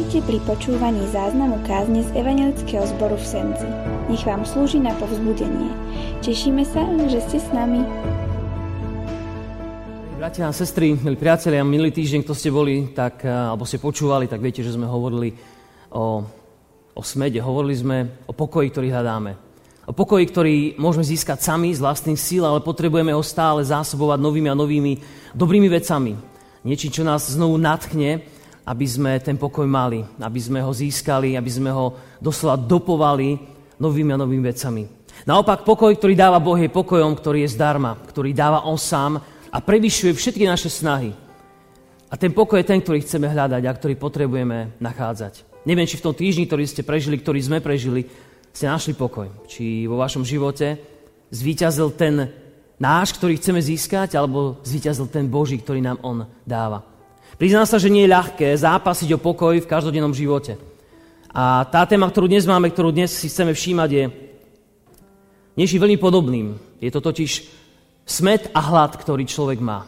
Vítajte pri počúvaní záznamu kázne z Evangelického zboru v Senci. Nech vám slúži na povzbudenie. Tešíme sa, že ste s nami. Bratia a sestry, milí priatelia, minulý týždeň, kto ste boli, tak, eh, alebo ste počúvali, tak viete, že sme hovorili o, o smede, hovorili sme o pokoji, ktorý hľadáme. O pokoji, ktorý môžeme získať sami z vlastných síl, ale potrebujeme ho stále zásobovať novými a novými dobrými vecami. Niečím, čo nás znovu natchne, aby sme ten pokoj mali, aby sme ho získali, aby sme ho doslova dopovali novými a novými vecami. Naopak pokoj, ktorý dáva Boh, je pokojom, ktorý je zdarma, ktorý dáva On sám a prevyšuje všetky naše snahy. A ten pokoj je ten, ktorý chceme hľadať a ktorý potrebujeme nachádzať. Neviem, či v tom týždni, ktorý ste prežili, ktorý sme prežili, ste našli pokoj. Či vo vašom živote zvíťazil ten náš, ktorý chceme získať, alebo zvíťazil ten Boží, ktorý nám On dáva. Priznám sa, že nie je ľahké zápasiť o pokoj v každodennom živote. A tá téma, ktorú dnes máme, ktorú dnes si chceme všímať, je niečím veľmi podobným. Je to totiž smet a hlad, ktorý človek má.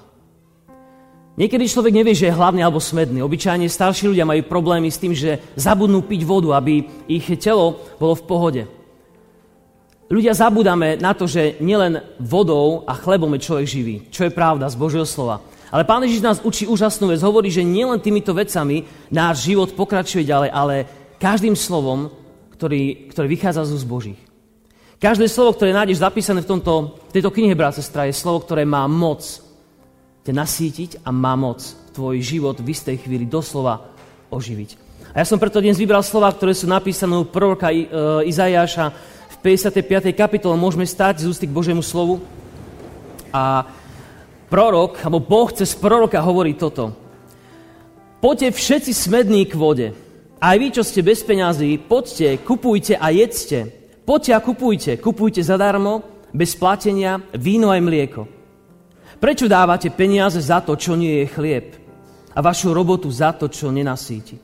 Niekedy človek nevie, že je hladný alebo smedný. Obyčajne starší ľudia majú problémy s tým, že zabudnú piť vodu, aby ich telo bolo v pohode. Ľudia zabudáme na to, že nielen vodou a chlebom je človek živý, čo je pravda z Božieho slova. Ale Pán Ježiš nás učí úžasnú vec. Hovorí, že nielen týmito vecami náš život pokračuje ďalej, ale každým slovom, ktorý, ktoré vychádza z úst Božích. Každé slovo, ktoré nájdeš zapísané v, tomto, v tejto knihe, brat, sestra, je slovo, ktoré má moc ťa nasítiť a má moc tvoj život v istej chvíli doslova oživiť. A ja som preto dnes vybral slova, ktoré sú napísané u proroka e, Izajaša v 55. kapitole. Môžeme stať z ústy k Božiemu slovu. A prorok, alebo Boh cez proroka hovorí toto. Poďte všetci smední k vode. Aj vy, čo ste bez peňazí, poďte, kupujte a jedzte. Poďte a kupujte. Kupujte zadarmo, bez platenia, víno aj mlieko. Prečo dávate peniaze za to, čo nie je chlieb? A vašu robotu za to, čo nenasíti?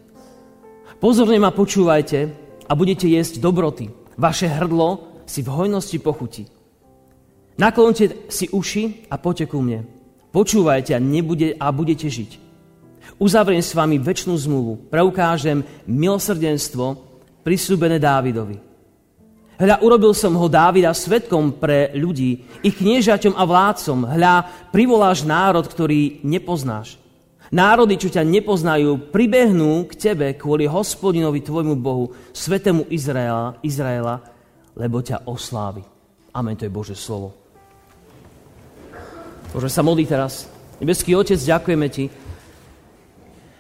Pozorne ma počúvajte a budete jesť dobroty. Vaše hrdlo si v hojnosti pochutí. Naklonte si uši a poďte ku mne. Počúvajte a, nebude, a budete žiť. Uzavriem s vami väčšinu zmluvu. Preukážem milosrdenstvo prisľúbené Dávidovi. Hľa, urobil som ho Dávida svetkom pre ľudí, ich kniežaťom a vládcom. Hľa, privoláš národ, ktorý nepoznáš. Národy, čo ťa nepoznajú, pribehnú k tebe kvôli hospodinovi tvojmu Bohu, svetému Izraela, Izraela, lebo ťa oslávi. Amen, to je Bože slovo. Môžeme sa modliť teraz. Nebeský Otec, ďakujeme Ti,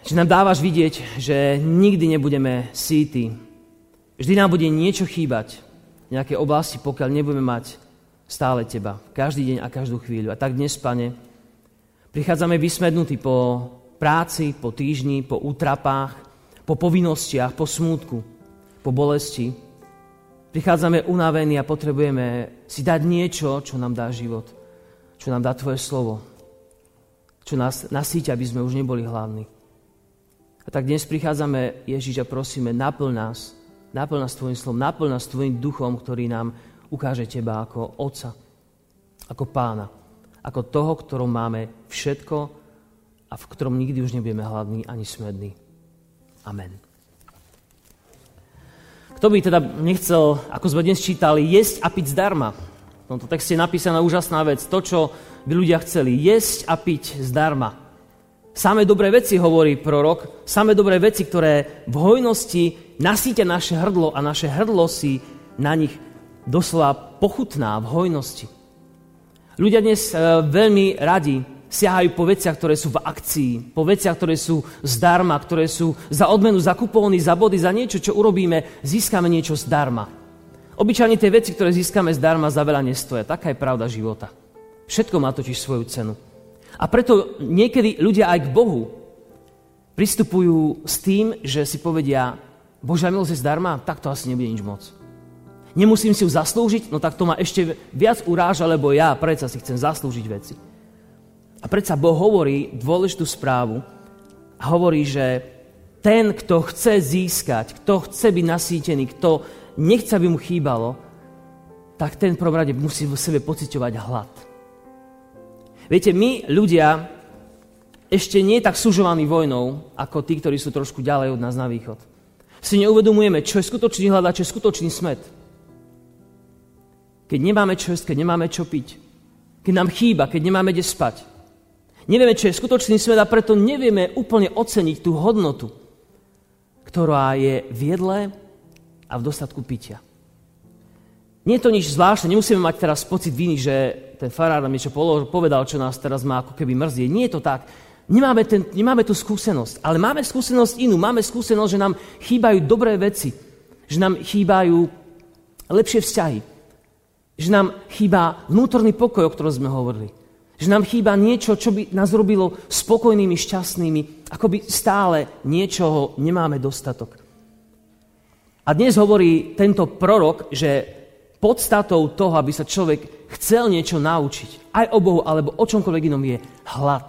že nám dávaš vidieť, že nikdy nebudeme síti. Vždy nám bude niečo chýbať v nejakej oblasti, pokiaľ nebudeme mať stále Teba. Každý deň a každú chvíľu. A tak dnes, Pane, prichádzame vysmednutí po práci, po týždni, po útrapách, po povinnostiach, po smútku, po bolesti. Prichádzame unavení a potrebujeme si dať niečo, čo nám dá život čo nám dá Tvoje slovo, čo nás nasíťa, aby sme už neboli hlavní. A tak dnes prichádzame, Ježiš, a prosíme, naplň nás, naplň nás Tvojim slovom, naplň nás Tvojim duchom, ktorý nám ukáže Teba ako Otca, ako Pána, ako toho, ktorom máme všetko a v ktorom nikdy už nebudeme hladní ani smední. Amen. Kto by teda nechcel, ako sme dnes čítali, jesť a piť zdarma? V tomto texte je napísaná úžasná vec. To, čo by ľudia chceli jesť a piť zdarma. Samé dobré veci, hovorí prorok, samé dobré veci, ktoré v hojnosti nasíte naše hrdlo a naše hrdlo si na nich doslova pochutná v hojnosti. Ľudia dnes e, veľmi radi siahajú po veciach, ktoré sú v akcii, po veciach, ktoré sú zdarma, ktoré sú za odmenu, za kupóny, za body, za niečo, čo urobíme, získame niečo zdarma. Obyčajne tie veci, ktoré získame zdarma, za veľa nestoja. Taká je pravda života. Všetko má totiž svoju cenu. A preto niekedy ľudia aj k Bohu pristupujú s tým, že si povedia, Božia milosť je zdarma, tak to asi nebude nič moc. Nemusím si ju zaslúžiť, no tak to ma ešte viac uráža, lebo ja predsa si chcem zaslúžiť veci. A predsa Boh hovorí dôležitú správu a hovorí, že ten, kto chce získať, kto chce byť nasýtený, kto nechce, aby mu chýbalo, tak ten prvom rade musí v sebe pociťovať hlad. Viete, my ľudia ešte nie tak sužovaný vojnou, ako tí, ktorí sú trošku ďalej od nás na východ. Si neuvedomujeme, čo je skutočný hlad a čo je skutočný smet. Keď nemáme čo jesť, keď nemáme čo piť, keď nám chýba, keď nemáme kde spať. Nevieme, čo je skutočný smet a preto nevieme úplne oceniť tú hodnotu, ktorá je v jedle a v dostatku pitia. Nie je to nič zvláštne, nemusíme mať teraz pocit viny, že ten farár nám niečo povedal, čo nás teraz má ako keby mrzie. Nie je to tak. Nemáme, ten, nemáme tú skúsenosť, ale máme skúsenosť inú. Máme skúsenosť, že nám chýbajú dobré veci, že nám chýbajú lepšie vzťahy, že nám chýba vnútorný pokoj, o ktorom sme hovorili. Že nám chýba niečo, čo by nás robilo spokojnými, šťastnými, ako by stále niečoho nemáme dostatok. A dnes hovorí tento prorok, že podstatou toho, aby sa človek chcel niečo naučiť, aj o Bohu, alebo o čomkoľvek inom, je hlad.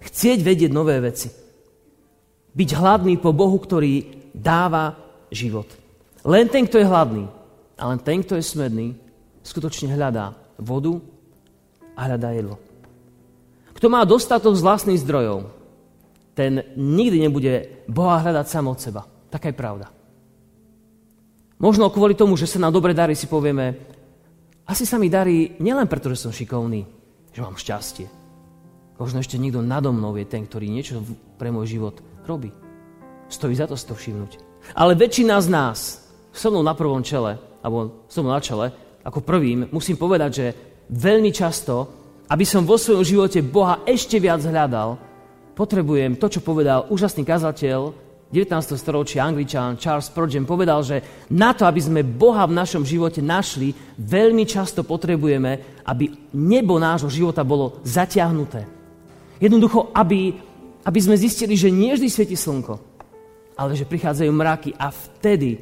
Chcieť vedieť nové veci. Byť hladný po Bohu, ktorý dáva život. Len ten, kto je hladný a len ten, kto je smedný, skutočne hľadá vodu hľadá jedlo. Kto má dostatok z vlastných zdrojov, ten nikdy nebude Boha hľadať sám od seba. Taká je pravda. Možno kvôli tomu, že sa nám dobre darí, si povieme, asi sa mi darí nielen preto, že som šikovný, že mám šťastie, Možno ešte niekto nado mnou je ten, ktorý niečo pre môj život robí. Stojí za to si to všimnúť. Ale väčšina z nás, so mnou na prvom čele, alebo so mnou na čele, ako prvým, musím povedať, že veľmi často, aby som vo svojom živote Boha ešte viac hľadal, potrebujem to, čo povedal úžasný kazateľ 19. storočia angličan Charles Spurgeon povedal, že na to, aby sme Boha v našom živote našli, veľmi často potrebujeme, aby nebo nášho života bolo zatiahnuté. Jednoducho, aby, aby sme zistili, že nie vždy svieti slnko, ale že prichádzajú mraky a vtedy,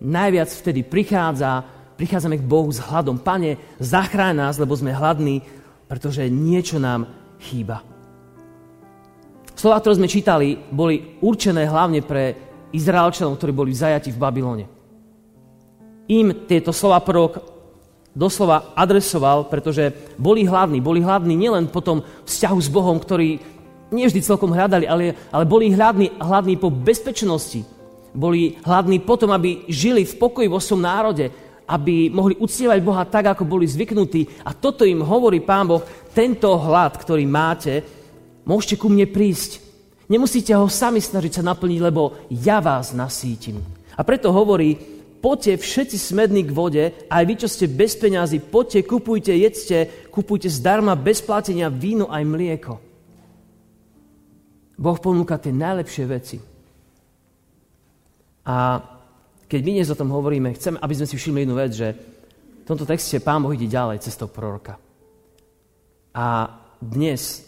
najviac vtedy prichádza, prichádzame k Bohu s hladom. Pane, zachráň nás, lebo sme hladní, pretože niečo nám chýba. Slova, ktoré sme čítali, boli určené hlavne pre Izraelčanov, ktorí boli zajati v Babylone. Im tieto slova prorok doslova adresoval, pretože boli hladní. Boli hladní nielen po tom vzťahu s Bohom, ktorý nie vždy celkom hľadali, ale, ale boli hladní, hladní po bezpečnosti. Boli hladní po tom, aby žili v pokoji vo svojom národe, aby mohli uctievať Boha tak, ako boli zvyknutí. A toto im hovorí Pán Boh, tento hlad, ktorý máte, môžete ku mne prísť. Nemusíte ho sami snažiť sa naplniť, lebo ja vás nasítim. A preto hovorí, poďte všetci smední k vode, aj vy, čo ste bez peňazí, poďte, kupujte, jedzte, kupujte zdarma, bez platenia víno aj mlieko. Boh ponúka tie najlepšie veci. A keď my dnes o tom hovoríme, chcem, aby sme si všimli jednu vec, že v tomto texte Pán Boh ide ďalej cestou proroka. A dnes,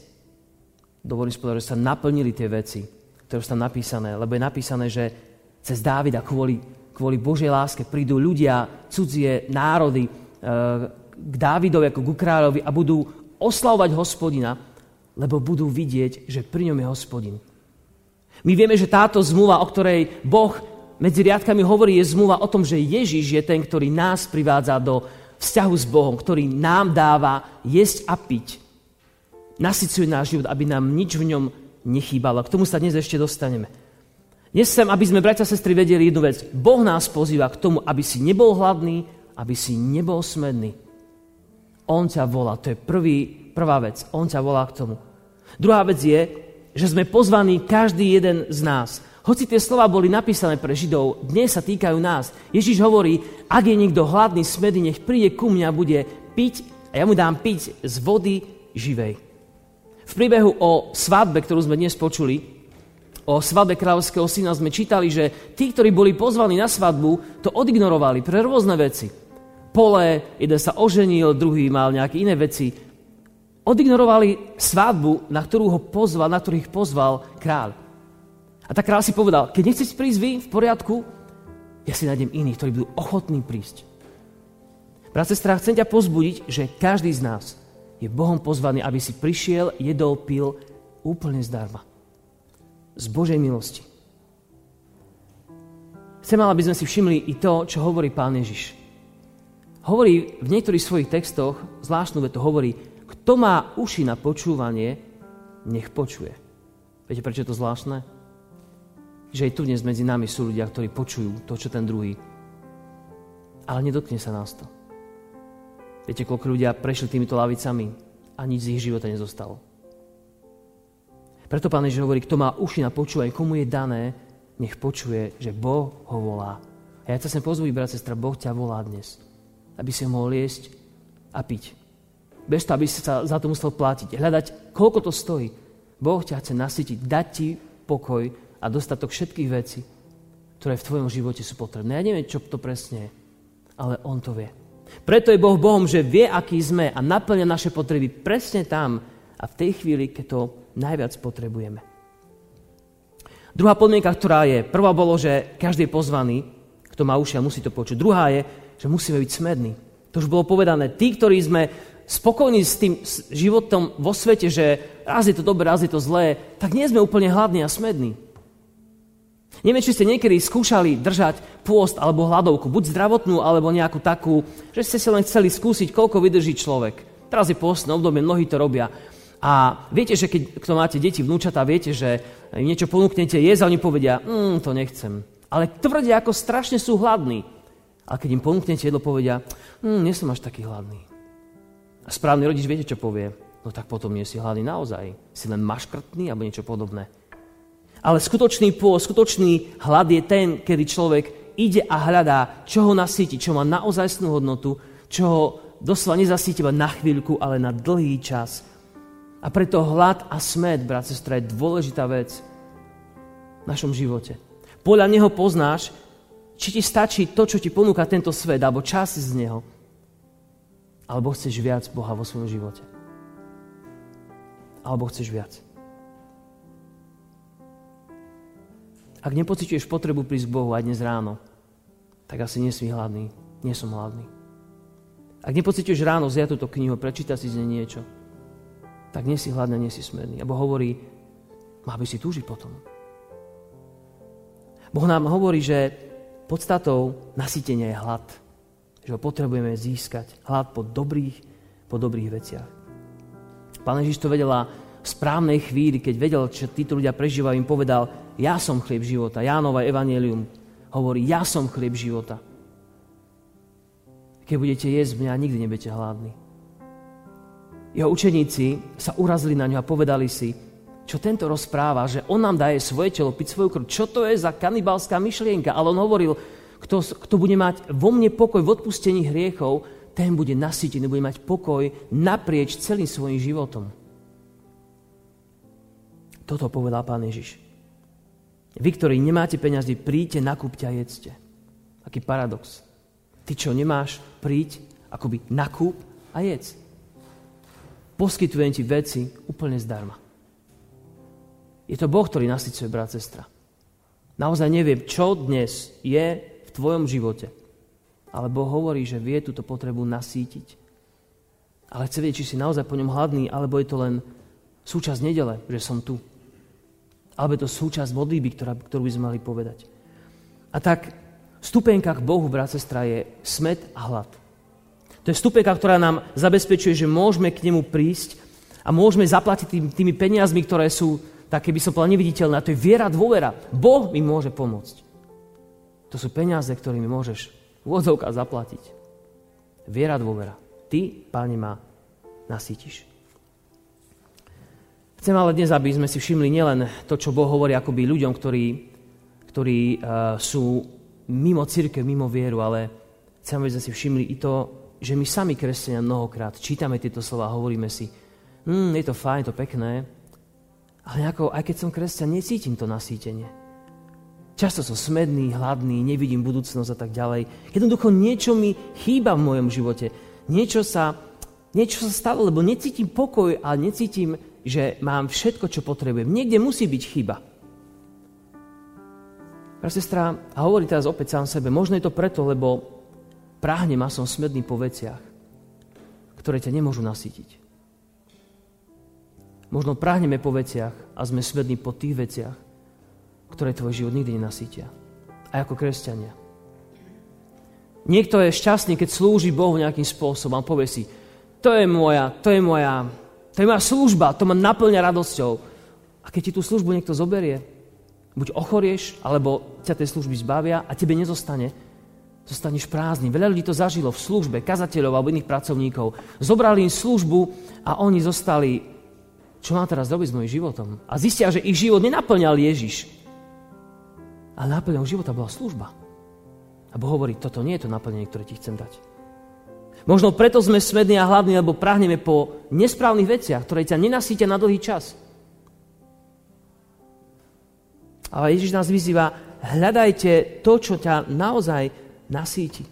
dovolím spovedať, že sa naplnili tie veci, ktoré sú tam napísané, lebo je napísané, že cez Dávida kvôli kvôli Božej láske prídu ľudia, cudzie národy e, k Dávidovi ako k kráľovi a budú oslavovať hospodina, lebo budú vidieť, že pri ňom je hospodin. My vieme, že táto zmluva, o ktorej Boh medzi riadkami hovorí, je zmluva o tom, že Ježiš je ten, ktorý nás privádza do vzťahu s Bohom, ktorý nám dáva jesť a piť. Nasycuje náš život, aby nám nič v ňom nechýbalo. K tomu sa dnes ešte dostaneme. Dnes chcem, aby sme, bratia a sestry, vedeli jednu vec. Boh nás pozýva k tomu, aby si nebol hladný, aby si nebol smedný. On ťa volá. To je prvý, prvá vec. On ťa volá k tomu. Druhá vec je, že sme pozvaní každý jeden z nás. Hoci tie slova boli napísané pre Židov, dnes sa týkajú nás. Ježiš hovorí, ak je niekto hladný, smedný, nech príde ku mňa a bude piť a ja mu dám piť z vody živej. V príbehu o svadbe, ktorú sme dnes počuli, o svadbe kráľovského syna sme čítali, že tí, ktorí boli pozvaní na svadbu, to odignorovali pre rôzne veci. Pole, jeden sa oženil, druhý mal nejaké iné veci. Odignorovali svadbu, na ktorú ho pozval, na ktorých pozval kráľ. A tak kráľ si povedal, keď nechcete prísť vy, v poriadku, ja si nájdem iných, ktorí budú ochotní prísť. Brat, sestra, chcem ťa pozbudiť, že každý z nás je Bohom pozvaný, aby si prišiel, jedol, pil úplne zdarma z Božej milosti. Chcem, aby sme si všimli i to, čo hovorí Pán Ježiš. Hovorí v niektorých svojich textoch, zvláštnu vetu hovorí, kto má uši na počúvanie, nech počuje. Viete, prečo je to zvláštne? Že aj tu dnes medzi nami sú ľudia, ktorí počujú to, čo ten druhý. Ale nedotkne sa nás to. Viete, koľko ľudia prešli týmito lavicami a nič z ich života nezostalo. Preto Pán Ježiš hovorí, kto má uši na počúvanie, komu je dané, nech počuje, že Boh ho volá. A ja sa sem pozvú, brat, sestra, Boh ťa volá dnes, aby si mohol jesť a piť. Bez toho, aby si sa za to musel platiť. Hľadať, koľko to stojí. Boh ťa chce nasytiť, dať ti pokoj a dostatok všetkých vecí, ktoré v tvojom živote sú potrebné. Ja neviem, čo to presne je, ale On to vie. Preto je Boh Bohom, že vie, aký sme a naplňa naše potreby presne tam a v tej chvíli, keď to najviac potrebujeme. Druhá podmienka, ktorá je, prvá bolo, že každý je pozvaný, kto má uši a musí to počuť. Druhá je, že musíme byť smední. To už bolo povedané. Tí, ktorí sme spokojní s tým životom vo svete, že raz je to dobré, raz je to zlé, tak nie sme úplne hladní a smední. Neviem, či ste niekedy skúšali držať pôst alebo hladovku, buď zdravotnú, alebo nejakú takú, že ste si len chceli skúsiť, koľko vydrží človek. Teraz je pôstne obdobie, mnohí to robia. A viete, že keď kto máte deti, vnúčatá, viete, že niečo ponúknete jesť a oni povedia, mm, to nechcem. Ale tvrdia, ako strašne sú hladní. A keď im ponúknete jedlo, povedia, mm, nie som až taký hladný. A správny rodič viete, čo povie? No tak potom nie si hladný naozaj. Si len maškrtný alebo niečo podobné. Ale skutočný pô, skutočný hlad je ten, kedy človek ide a hľadá, čo ho nasíti, čo má naozajstnú hodnotu, čo ho doslova nezasíti iba na chvíľku, ale na dlhý čas. A preto hlad a smet, brat, sestra, je dôležitá vec v našom živote. Podľa neho poznáš, či ti stačí to, čo ti ponúka tento svet, alebo čas z neho, alebo chceš viac Boha vo svojom živote. Alebo chceš viac. Ak nepociťuješ potrebu prísť k Bohu aj dnes ráno, tak asi si hladný. Nie som hladný. Ak nepociťuješ ráno zjať túto knihu, prečítať si z nej niečo, tak nie si hladný, nie si smerný. Abo hovorí, má by si túžiť potom. Boh nám hovorí, že podstatou nasytenia je hlad. Že ho potrebujeme získať. Hlad po dobrých, po dobrých veciach. Pán Ježiš to vedela v správnej chvíli, keď vedel, čo títo ľudia prežívajú, im povedal, ja som chlieb života. Jánova evanielium hovorí, ja som chlieb života. Keď budete jesť mňa, nikdy nebudete hladní. Jeho učeníci sa urazili na ňo a povedali si, čo tento rozpráva, že on nám daje svoje telo, piť svoju krv. Čo to je za kanibalská myšlienka? Ale on hovoril, kto, kto bude mať vo mne pokoj v odpustení hriechov, ten bude nasýtený, bude mať pokoj naprieč celým svojim životom. Toto povedal pán Ježiš. Vy, ktorí nemáte peniazy, príďte, nakúpte a jedzte. Aký paradox. Ty, čo nemáš, príď, akoby nakúp a jedz. Poskytujem ti veci úplne zdarma. Je to Boh, ktorý nasycuje, brat, sestra. Naozaj neviem, čo dnes je v tvojom živote. Ale Boh hovorí, že vie túto potrebu nasítiť. Ale chce vedieť, či si naozaj po ňom hladný, alebo je to len súčasť nedele, že som tu. Alebo je to súčasť modlíby, ktorá, ktorú by sme mali povedať. A tak stupenka k Bohu, brat, sestra, je smet a hlad. To je stupenka, ktorá nám zabezpečuje, že môžeme k nemu prísť a môžeme zaplatiť tým, tými peniazmi, ktoré sú také, by som povedal, neviditeľné. A to je viera, dôvera. Boh mi môže pomôcť. To sú peniaze, ktorými môžeš úvodzovka zaplatiť. Viera, dôvera. Ty, Páne, ma nasítiš. Chcem ale dnes, aby sme si všimli nielen to, čo Boh hovorí akoby ľuďom, ktorí, ktorí uh, sú mimo církev, mimo vieru, ale chcem, aby sme si všimli i to, že my sami, kresťania, mnohokrát čítame tieto slova a hovoríme si, hm, je to fajn, to pekné, ale nejako, aj keď som kresťan, necítim to nasýtenie. Často som smedný, hladný, nevidím budúcnosť a tak ďalej. Jednoducho niečo mi chýba v mojom živote. Niečo sa, niečo sa stalo, lebo necítim pokoj a necítim že mám všetko, čo potrebujem. Niekde musí byť chyba. Brat, sestra, a hovorí teraz opäť sám sebe, možno je to preto, lebo práhnem a som smedný po veciach, ktoré ťa nemôžu nasýtiť. Možno práhneme po veciach a sme smední po tých veciach, ktoré tvoj život nikdy nenasítia. A ako kresťania. Niekto je šťastný, keď slúži Bohu nejakým spôsobom a povie si, to je moja, to je moja to je moja služba, to ma naplňa radosťou. A keď ti tú službu niekto zoberie, buď ochorieš, alebo ťa tej služby zbavia a tebe nezostane, zostaneš prázdny. Veľa ľudí to zažilo v službe, kazateľov alebo iných pracovníkov. Zobrali im službu a oni zostali, čo má teraz robiť s mojim životom? A zistia, že ich život nenaplňal Ježiš. Ale náplňou života bola služba. A Boh hovorí, toto nie je to naplnenie, ktoré ti chcem dať. Možno preto sme smední a hladní, lebo prahneme po nesprávnych veciach, ktoré ťa nenasítia na dlhý čas. Ale Ježiš nás vyzýva, hľadajte to, čo ťa naozaj nasíti.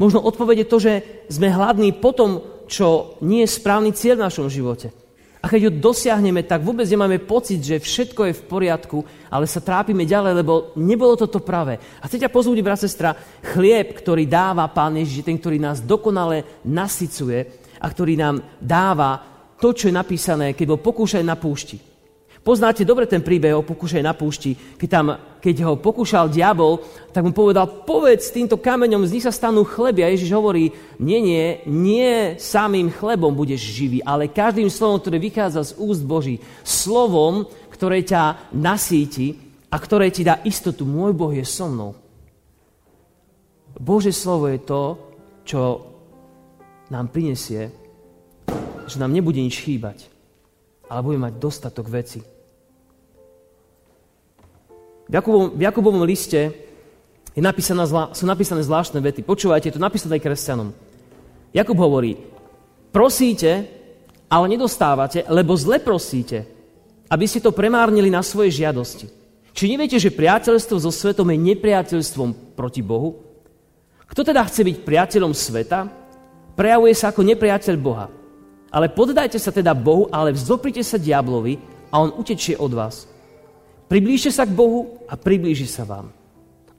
Možno odpovede to, že sme hladní po tom, čo nie je správny cieľ v našom živote. A keď ho dosiahneme, tak vôbec nemáme pocit, že všetko je v poriadku, ale sa trápime ďalej, lebo nebolo toto pravé. A chcem ťa pozvúdiť, brat, sestra, chlieb, ktorý dáva Pán Ježiš, ten, ktorý nás dokonale nasycuje a ktorý nám dáva to, čo je napísané, keď bol pokúšaj na púšti. Poznáte dobre ten príbeh o pokúšaj na púšti, keď, tam, keď ho pokúšal diabol, tak mu povedal, povedz týmto kameňom, z nich sa stanú chleby. A Ježiš hovorí, nie, nie, nie samým chlebom budeš živý, ale každým slovom, ktoré vychádza z úst Boží, slovom, ktoré ťa nasíti a ktoré ti dá istotu, môj Boh je so mnou. Bože slovo je to, čo nám prinesie, že nám nebude nič chýbať, ale budeme mať dostatok veci. V Jakubovom, v Jakubovom liste je napísaná, sú napísané zvláštne vety. Počúvajte, je to napísané kresťanom. Jakub hovorí, prosíte, ale nedostávate, lebo zle prosíte, aby ste to premárnili na svoje žiadosti. Či neviete, že priateľstvo so svetom je nepriateľstvom proti Bohu? Kto teda chce byť priateľom sveta, prejavuje sa ako nepriateľ Boha. Ale poddajte sa teda Bohu, ale vzoprite sa diablovi a on utečie od vás. Priblížte sa k Bohu a priblíži sa vám.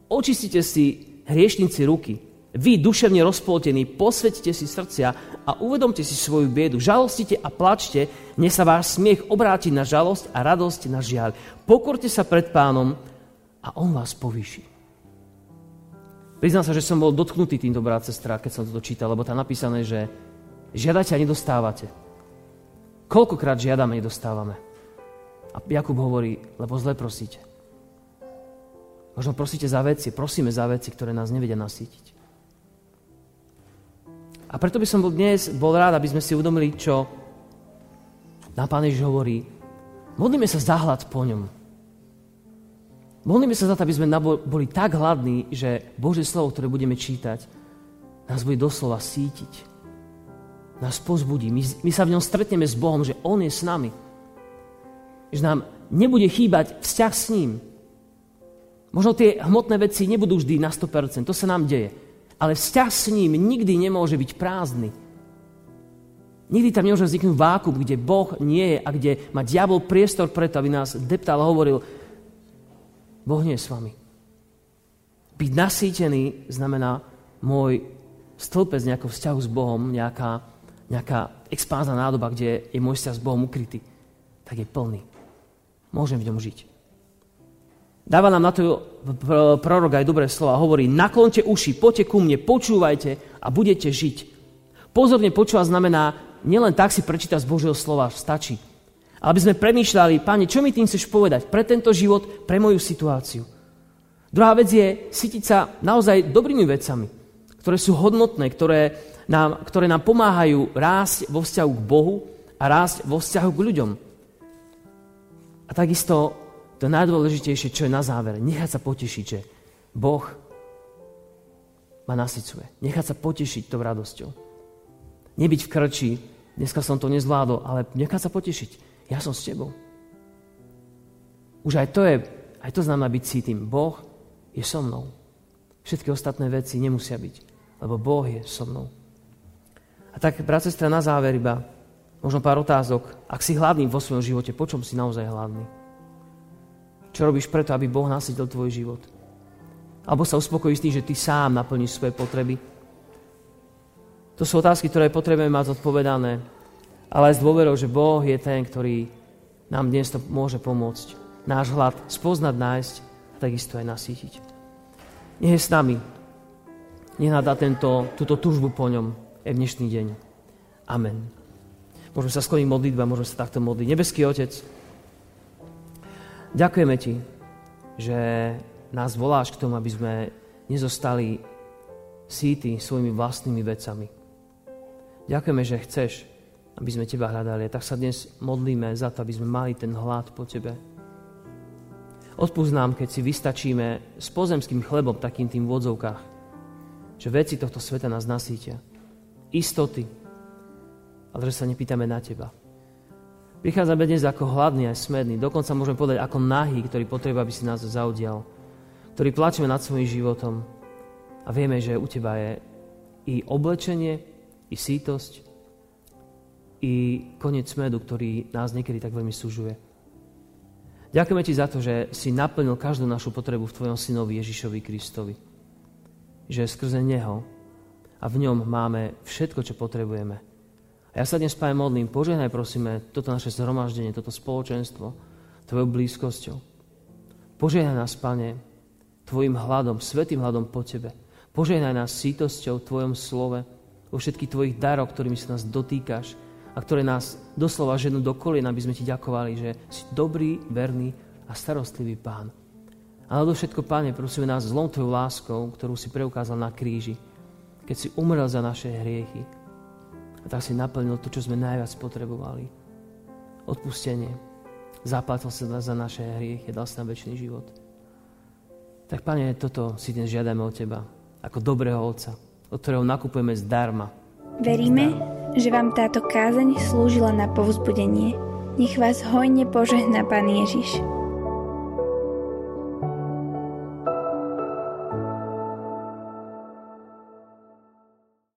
Očistite si hriešnici ruky. Vy, duševne rozpoltení, posvedte si srdcia a uvedomte si svoju biedu. Žalostite a plačte, nech sa váš smiech obráti na žalosť a radosť na žiaľ. Pokorte sa pred pánom a on vás povýši. Priznám sa, že som bol dotknutý týmto, brat, sestra, keď som toto čítal, lebo tam napísané, že žiadate a nedostávate. Koľkokrát žiadame a nedostávame? A Jakub hovorí, lebo zle prosíte. Možno prosíte za veci, prosíme za veci, ktoré nás nevedia nasítiť. A preto by som bol dnes bol rád, aby sme si uvedomili, čo nám Pán Ježiš hovorí. Modlíme sa za hlad po ňom. Modlíme sa za to, aby sme boli tak hladní, že Božie slovo, ktoré budeme čítať, nás bude doslova sítiť. Nás pozbudí. My, my sa v ňom stretneme s Bohom, že On je s nami že nám nebude chýbať vzťah s ním. Možno tie hmotné veci nebudú vždy na 100%, to sa nám deje. Ale vzťah s ním nikdy nemôže byť prázdny. Nikdy tam nemôže vzniknúť vákup, kde Boh nie je a kde má diabol priestor preto, aby nás deptal a hovoril, Boh nie je s vami. Byť nasýtený znamená môj stĺpec nejakého vzťahu s Bohom, nejaká, nejaká expánzna nádoba, kde je môj vzťah s Bohom ukrytý, tak je plný. Môžem v ňom žiť. Dáva nám na to prorok aj dobré slova. Hovorí, naklonte uši, poďte ku mne, počúvajte a budete žiť. Pozorne počúvať znamená, nielen tak si prečítať z Božieho slova, stačí. Ale aby sme premýšľali, páne, čo mi tým chceš povedať pre tento život, pre moju situáciu. Druhá vec je sytiť sa naozaj dobrými vecami, ktoré sú hodnotné, ktoré nám, ktoré nám pomáhajú rásť vo vzťahu k Bohu a rásť vo vzťahu k ľuďom. A takisto to najdôležitejšie, čo je na záver, nechať sa potešiť, že Boh ma nasycuje. Nechať sa potešiť tou radosťou. Nebyť v krči, dneska som to nezvládol, ale nechať sa potešiť. Ja som s tebou. Už aj to je, aj to znamená byť cítim. Boh je so mnou. Všetky ostatné veci nemusia byť, lebo Boh je so mnou. A tak, brat, na záver iba Možno pár otázok. Ak si hladný vo svojom živote, po čom si naozaj hladný? Čo robíš preto, aby Boh nasytil tvoj život? Alebo sa uspokojíš s tým, že ty sám naplníš svoje potreby? To sú otázky, ktoré potrebujeme mať odpovedané, ale aj s dôverou, že Boh je ten, ktorý nám dnes to môže pomôcť. Náš hlad spoznať, nájsť a takisto aj nasýtiť. Nech je s nami. Nech nadá tento, túto túžbu po ňom aj v dnešný deň. Amen. Môžeme sa skloniť modlitba, môžeme sa takto modliť. Nebeský Otec, Ďakujeme Ti, že nás voláš k tomu, aby sme nezostali síty svojimi vlastnými vecami. Ďakujeme, že chceš, aby sme Teba hľadali. Tak sa dnes modlíme za to, aby sme mali ten hlad po Tebe. Odpúsť keď si vystačíme s pozemským chlebom, takým tým vodzovkách, že veci tohto sveta nás nasítia. Istoty, ale že sa nepýtame na Teba. Prichádzame dnes ako hladný aj smedný, dokonca môžeme povedať ako nahý, ktorý potrebuje, aby si nás zaudial, ktorý plačeme nad svojim životom a vieme, že u Teba je i oblečenie, i sítosť, i koniec smedu, ktorý nás niekedy tak veľmi súžuje. Ďakujeme Ti za to, že si naplnil každú našu potrebu v Tvojom synovi Ježišovi Kristovi. Že skrze Neho a v ňom máme všetko, čo potrebujeme a ja sa dnes, Pane, modlím, požehnaj, prosíme, toto naše zhromaždenie, toto spoločenstvo, Tvojou blízkosťou. Požehnaj nás, Pane, Tvojim hladom, svetým hladom po Tebe. Požehnaj nás sítosťou v Tvojom slove, vo všetkých Tvojich daroch, ktorými sa nás dotýkaš a ktoré nás doslova ženú do kolien, aby sme Ti ďakovali, že si dobrý, verný a starostlivý Pán. Ale do všetko, Pane, prosíme nás zlom Tvojou láskou, ktorú si preukázal na kríži, keď si umrel za naše hriechy, a tak si naplnil to, čo sme najviac potrebovali. Odpustenie. Zaplatil sa za naše hriechy, dal sa nám väčší život. Tak, Pane, toto si dnes žiadame od Teba, ako dobrého Otca, od ktorého nakupujeme zdarma. Veríme, že vám táto kázeň slúžila na povzbudenie. Nech vás hojne požehná Pán Ježiš.